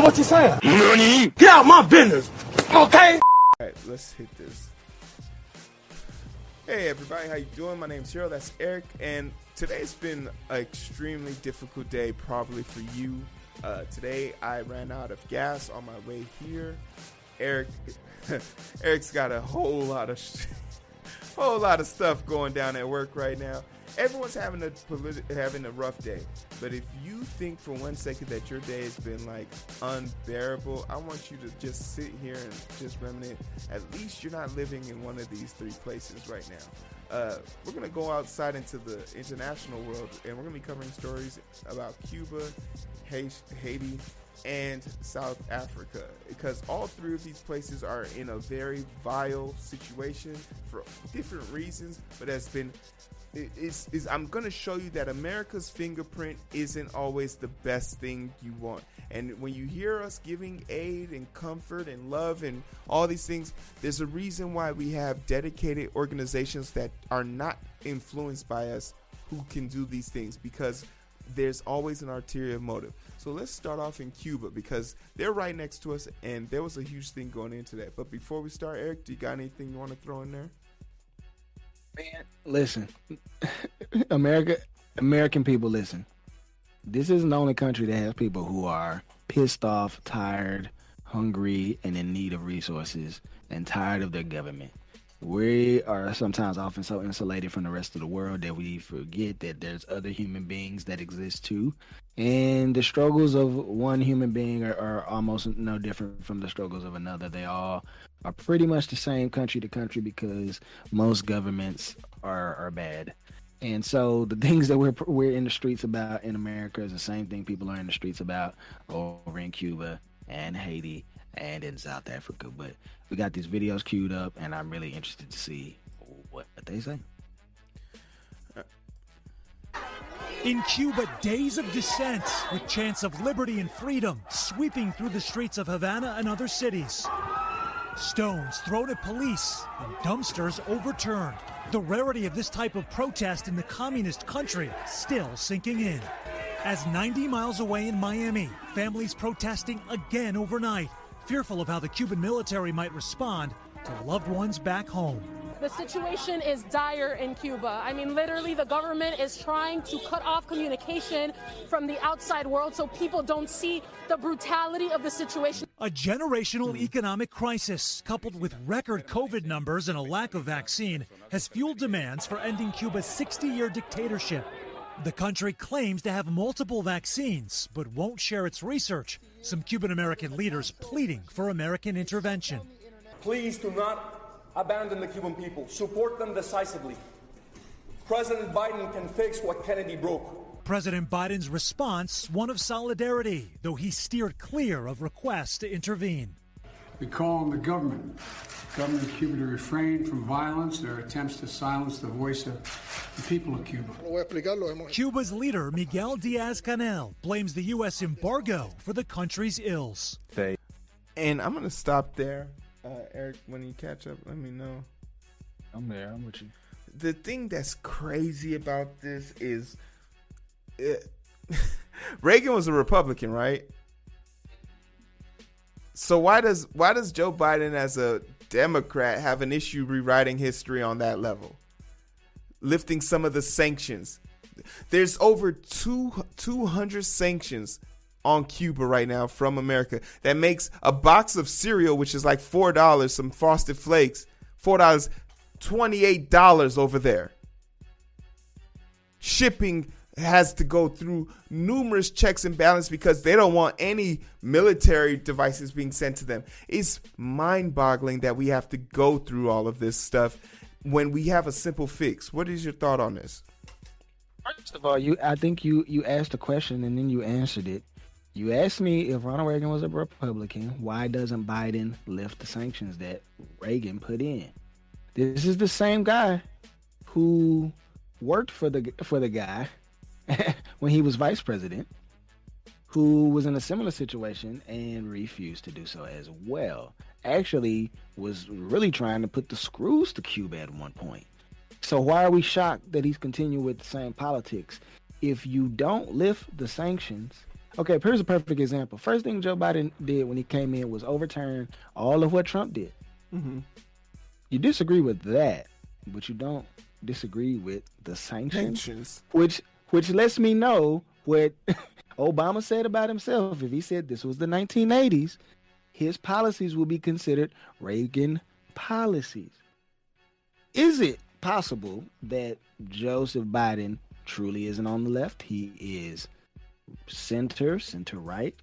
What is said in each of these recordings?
So what you saying? Money. Get out my business, okay? All right, let's hit this. Hey everybody, how you doing? My name's Hero. That's Eric, and today's been an extremely difficult day, probably for you. Uh, today I ran out of gas on my way here. Eric, Eric's got a whole lot of, whole lot of stuff going down at work right now everyone's having a politi- having a rough day. But if you think for one second that your day has been like unbearable, I want you to just sit here and just reminisce. At least you're not living in one of these three places right now. Uh, we're gonna go outside into the international world, and we're gonna be covering stories about Cuba, Haiti, and South Africa because all three of these places are in a very vile situation for different reasons, but has been is, I'm going to show you that America's fingerprint isn't always the best thing you want. And when you hear us giving aid and comfort and love and all these things, there's a reason why we have dedicated organizations that are not influenced by us who can do these things because there's always an ulterior motive. So let's start off in Cuba because they're right next to us and there was a huge thing going into that. But before we start, Eric, do you got anything you want to throw in there? Man, listen, America, American people, listen. This isn't the only country that has people who are pissed off, tired, hungry, and in need of resources, and tired of their government. We are sometimes often so insulated from the rest of the world that we forget that there's other human beings that exist too. And the struggles of one human being are, are almost no different from the struggles of another. They all are pretty much the same country to country because most governments are are bad. And so the things that we're we're in the streets about in America is the same thing people are in the streets about over in Cuba and Haiti and in South Africa. But we got these videos queued up, and I'm really interested to see what they say. In Cuba, days of dissent with chants of liberty and freedom sweeping through the streets of Havana and other cities. Stones thrown at police and dumpsters overturned. The rarity of this type of protest in the communist country still sinking in. As 90 miles away in Miami, families protesting again overnight, fearful of how the Cuban military might respond to loved ones back home. The situation is dire in Cuba. I mean, literally, the government is trying to cut off communication from the outside world so people don't see the brutality of the situation. A generational economic crisis, coupled with record COVID numbers and a lack of vaccine, has fueled demands for ending Cuba's 60 year dictatorship. The country claims to have multiple vaccines, but won't share its research. Some Cuban American leaders pleading for American intervention. Please do not abandon the Cuban people. Support them decisively. President Biden can fix what Kennedy broke. President Biden's response, one of solidarity, though he steered clear of requests to intervene. We call on the government, government of Cuba to refrain from violence, their attempts to silence the voice of the people of Cuba. Cuba's leader, Miguel Diaz Canel, blames the U.S. embargo for the country's ills. And I'm going to stop there uh, Eric, when you catch up, let me know. I'm there. I'm with you. The thing that's crazy about this is, it, Reagan was a Republican, right? So why does why does Joe Biden as a Democrat have an issue rewriting history on that level? Lifting some of the sanctions. There's over two 200 sanctions on Cuba right now from America that makes a box of cereal, which is like four dollars, some frosted flakes, four dollars, twenty-eight dollars over there. Shipping has to go through numerous checks and balances because they don't want any military devices being sent to them. It's mind-boggling that we have to go through all of this stuff when we have a simple fix. What is your thought on this? First of all, you I think you you asked a question and then you answered it. You asked me if Ronald Reagan was a Republican, why doesn't Biden lift the sanctions that Reagan put in? This is the same guy who worked for the for the guy when he was vice president, who was in a similar situation and refused to do so as well. Actually, was really trying to put the screws to Cuba at one point. So why are we shocked that he's continuing with the same politics? If you don't lift the sanctions, Okay, here's a perfect example. First thing Joe Biden did when he came in was overturn all of what Trump did. Mm-hmm. You disagree with that, but you don't disagree with the sanctions, Sanctions. which which lets me know what Obama said about himself. If he said this was the 1980s, his policies will be considered Reagan policies. Is it possible that Joseph Biden truly isn't on the left? He is center, center right.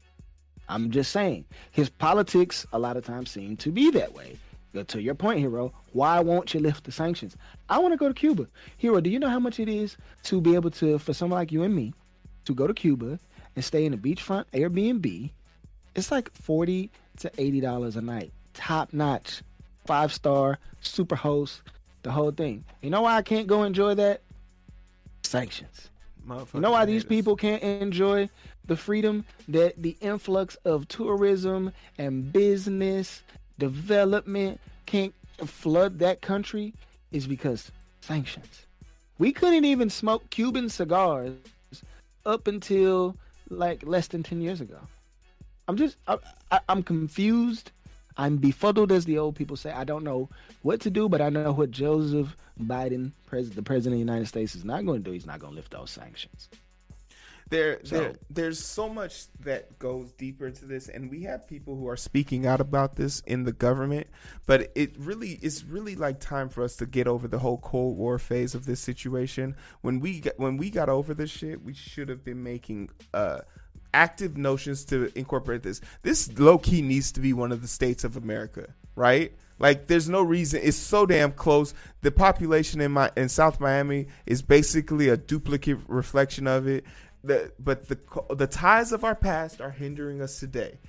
I'm just saying, his politics a lot of times seem to be that way. But to your point, Hero, why won't you lift the sanctions? I want to go to Cuba. Hero, do you know how much it is to be able to, for someone like you and me, to go to Cuba and stay in a beachfront Airbnb? It's like 40 to $80 a night. Top notch, five star, super host, the whole thing. You know why I can't go enjoy that? Sanctions. You know why these people can't enjoy the freedom that the influx of tourism and business development can't flood that country is because sanctions. We couldn't even smoke Cuban cigars up until like less than 10 years ago. I'm just I, I, I'm confused. I'm befuddled, as the old people say. I don't know what to do, but I know what Joseph Biden, pres- the president of the United States, is not going to do. He's not going to lift those sanctions. there, So- there there's so much that goes deeper into this and we have people who are speaking out about this in the government but it really it's really like time for us to get over the whole cold war phase of this situation when we got, when we got over this shit we should have been making uh active notions to incorporate this. This low key needs to be one of the states of america right? Like there's no reason. It's so damn close. The population in my in south miami is basically a duplicate reflection of it. The but the the ties of our past are hindering us today.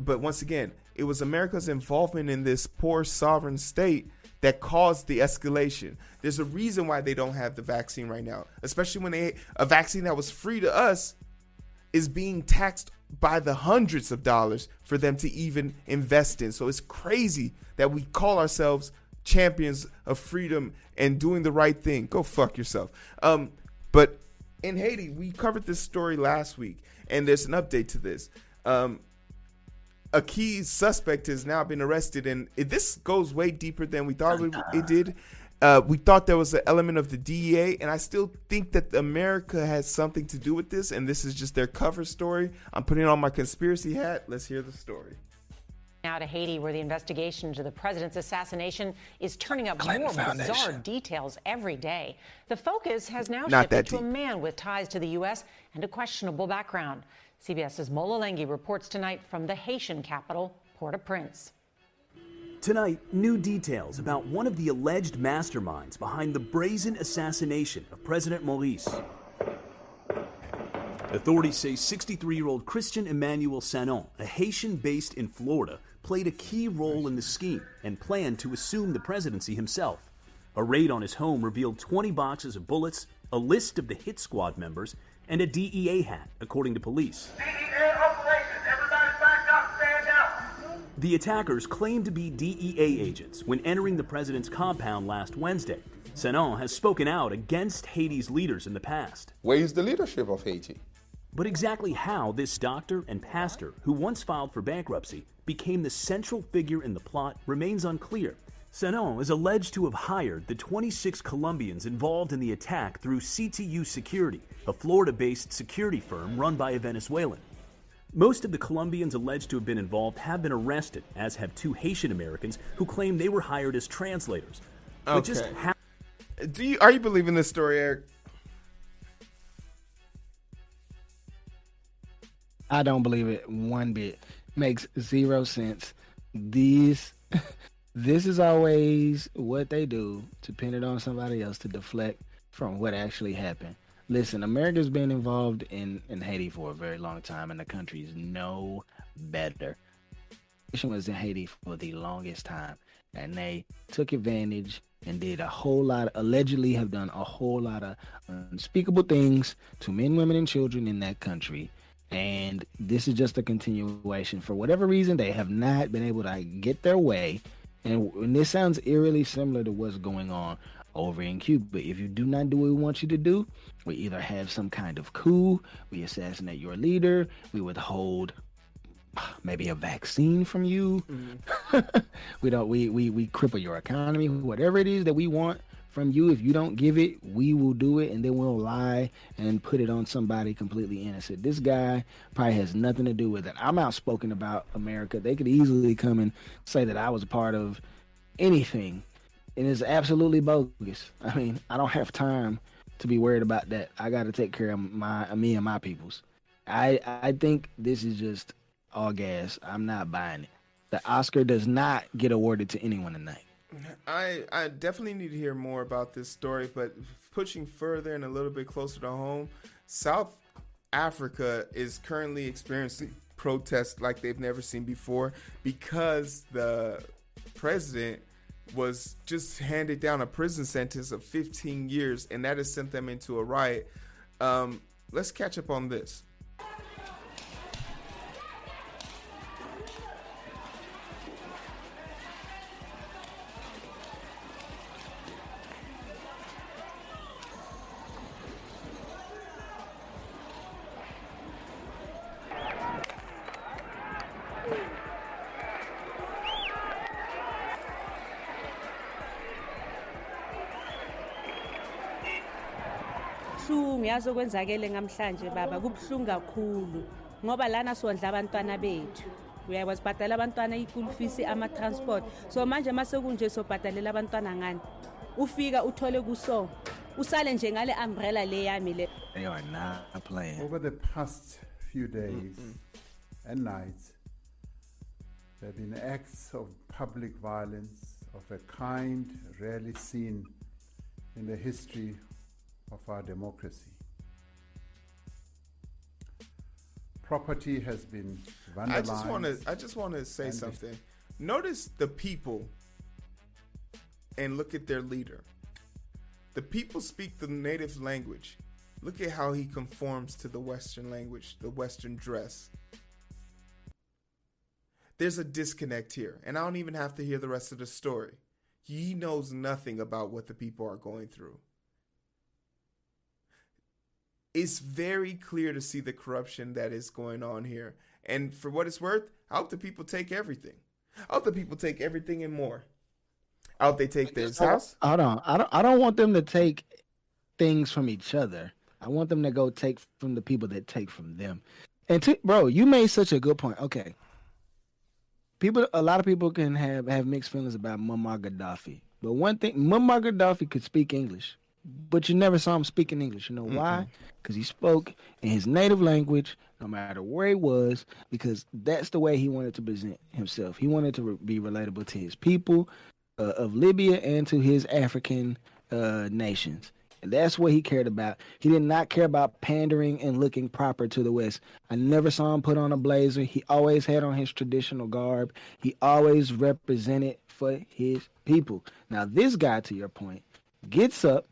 But once again, it was America's involvement in this poor sovereign state that caused the escalation. There's a reason why they don't have the vaccine right now, especially when they a vaccine that was free to us is being taxed by the hundreds of dollars for them to even invest in. So it's crazy that we call ourselves champions of freedom and doing the right thing. Go fuck yourself. Um, but in Haiti, we covered this story last week, and there's an update to this. Um, a key suspect has now been arrested, and it, this goes way deeper than we thought it, it did. Uh, we thought there was an element of the DEA, and I still think that America has something to do with this, and this is just their cover story. I'm putting on my conspiracy hat. Let's hear the story. Now to Haiti, where the investigation into the president's assassination is turning up Clinton more Foundation. bizarre details every day. The focus has now Not shifted that to a man with ties to the U.S. and a questionable background. CBS's Mola Lenghi reports tonight from the Haitian capital, Port-au-Prince. Tonight, new details about one of the alleged masterminds behind the brazen assassination of President Moïse. Authorities say 63 year old Christian Emmanuel Sanon, a Haitian based in Florida, played a key role in the scheme and planned to assume the presidency himself. A raid on his home revealed 20 boxes of bullets, a list of the hit squad members, and a DEA hat, according to police. The attackers claimed to be DEA agents when entering the president's compound last Wednesday. Sanon has spoken out against Haiti's leaders in the past. Where is the leadership of Haiti? But exactly how this doctor and pastor, who once filed for bankruptcy, became the central figure in the plot remains unclear. Sanon is alleged to have hired the 26 Colombians involved in the attack through CTU Security, a Florida based security firm run by a Venezuelan. Most of the Colombians alleged to have been involved have been arrested, as have two Haitian Americans who claim they were hired as translators. But just Okay. how Do you are you believing this story, Eric? I don't believe it one bit. Makes zero sense. These this is always what they do to pin it on somebody else to deflect from what actually happened. Listen, America's been involved in, in Haiti for a very long time and the country is no better. Nation was in Haiti for the longest time and they took advantage and did a whole lot allegedly have done a whole lot of unspeakable things to men, women, and children in that country and this is just a continuation. For whatever reason, they have not been able to get their way, and, and this sounds eerily similar to what's going on over in Cuba. But if you do not do what we want you to do, we either have some kind of coup, we assassinate your leader, we withhold maybe a vaccine from you. Mm-hmm. we don't we, we we cripple your economy, whatever it is that we want from you. If you don't give it, we will do it and then we'll lie and put it on somebody completely innocent. This guy probably has nothing to do with it. I'm outspoken about America. They could easily come and say that I was a part of anything. And it's absolutely bogus. I mean, I don't have time to be worried about that. I got to take care of my me and my peoples. I I think this is just all gas. I'm not buying it. The Oscar does not get awarded to anyone tonight. I I definitely need to hear more about this story, but pushing further and a little bit closer to home, South Africa is currently experiencing protests like they've never seen before because the president was just handed down a prison sentence of 15 years, and that has sent them into a riot. Um, let's catch up on this. Yazi okwenzakele namhlanje baba kubuhlungu kakhulu. Ngoba lana sondla abantwana bethu. Uyayikwazi bhadala abantwana i-school fees ama-transport. So manje uma sekunje sobhadalela abantwana ngani? Ufika uthole kuso usale nje ngale umbrella le yami le. They are not playing over the past few days mm -mm. and nights there have been acts of public violence of a kind rarely seen in the history of our democracy property has been vandalized. I just want to I just want to say something. Notice the people and look at their leader. The people speak the native language. Look at how he conforms to the Western language, the Western dress. There's a disconnect here, and I don't even have to hear the rest of the story. He knows nothing about what the people are going through it's very clear to see the corruption that is going on here. And for what it's worth, I hope the people take everything. I hope the people take everything and more. I hope they take this house. Hold on. I don't I don't want them to take things from each other. I want them to go take from the people that take from them. And to, bro, you made such a good point. Okay. People a lot of people can have have mixed feelings about Muammar Gaddafi. But one thing Muammar Gaddafi could speak English but you never saw him speaking English. You know why? Because he spoke in his native language, no matter where he was, because that's the way he wanted to present himself. He wanted to re- be relatable to his people uh, of Libya and to his African uh, nations. And that's what he cared about. He did not care about pandering and looking proper to the West. I never saw him put on a blazer. He always had on his traditional garb. He always represented for his people. Now, this guy, to your point, gets up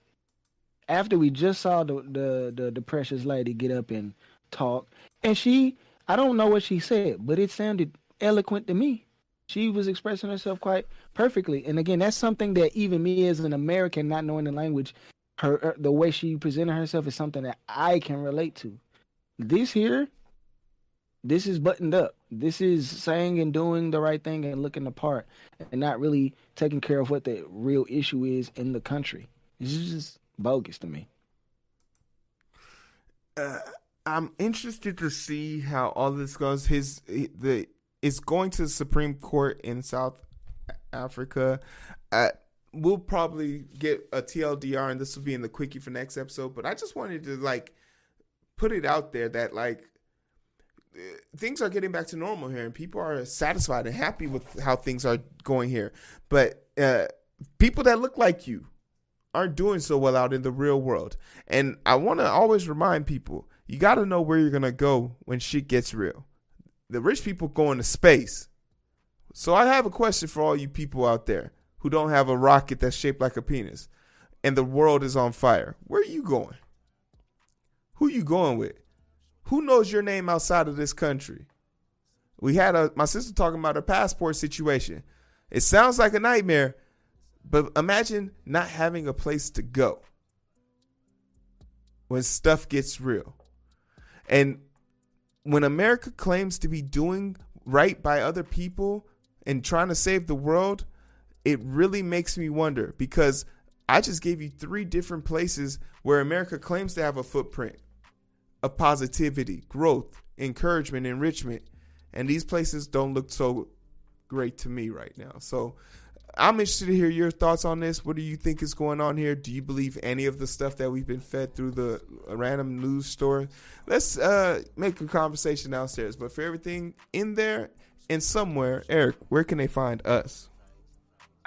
after we just saw the, the the the, precious lady get up and talk, and she I don't know what she said, but it sounded eloquent to me. She was expressing herself quite perfectly, and again, that's something that even me as an American, not knowing the language, her, the way she presented herself is something that I can relate to. This here, this is buttoned up. This is saying and doing the right thing and looking the part, and not really taking care of what the real issue is in the country. This is just bogus to me. Uh, I'm interested to see how all this goes. His the it's going to the Supreme Court in South Africa. Uh, we'll probably get a TLDR, and this will be in the quickie for next episode. But I just wanted to like put it out there that like things are getting back to normal here, and people are satisfied and happy with how things are going here. But uh, people that look like you, aren't doing so well out in the real world. And I want to always remind people you got to know where you're going to go when shit gets real. The rich people go into space. So I have a question for all you people out there who don't have a rocket that's shaped like a penis and the world is on fire. Where are you going? Who are you going with? Who knows your name outside of this country? We had a my sister talking about her passport situation. It sounds like a nightmare, But imagine not having a place to go when stuff gets real. And when America claims to be doing right by other people and trying to save the world, it really makes me wonder because I just gave you three different places where America claims to have a footprint of positivity, growth, encouragement, enrichment. And these places don't look so great to me right now. So I'm interested to hear your thoughts on this. What do you think is going on here? Do you believe any of the stuff that we've been fed through the random news story? Let's uh, make a conversation downstairs. But for everything in there and somewhere, Eric, where can they find us?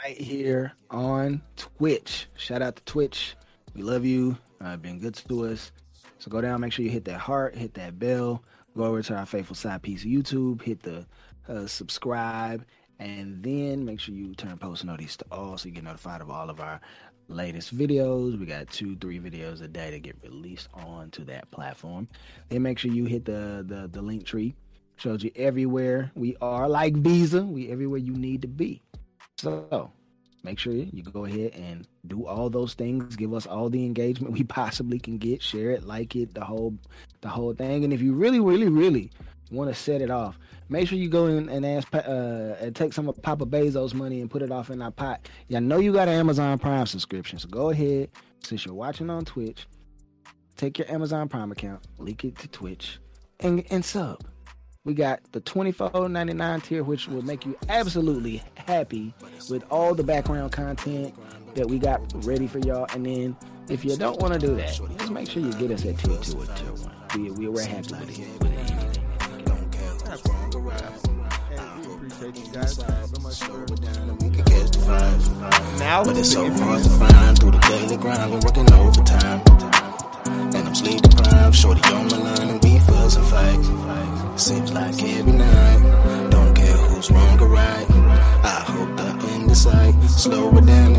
Right here on Twitch. Shout out to Twitch. We love you. Uh, been good to us. So go down, make sure you hit that heart, hit that bell. Go over to our faithful side piece of YouTube, hit the uh, subscribe, and then make sure you turn post notice to all oh, so you get notified of all of our latest videos. We got two, three videos a day to get released onto that platform. Then make sure you hit the the, the link tree. Shows you everywhere we are, like Visa. We everywhere you need to be. So make sure you go ahead and do all those things. Give us all the engagement we possibly can get. Share it, like it, the whole the whole thing. And if you really, really, really want to set it off, make sure you go in and ask uh, and take some of Papa Bezos' money and put it off in our pot. I know you got an Amazon Prime subscription, so go ahead. Since you're watching on Twitch, take your Amazon Prime account, link it to Twitch, and and sub. We got the $24.99 tier, which will make you absolutely happy with all the background content that we got ready for y'all. And then if you don't want to do that, just make sure you get us at tier two or tier one. We, we, we're happy with it. Now, but it's so hard to find through the daily grind. Been working overtime, and I'm sleep deprived. Shorty on my line, and we feel some fight. Seems like every night. Don't care who's wrong or right. I hope the end is sight. Slow it down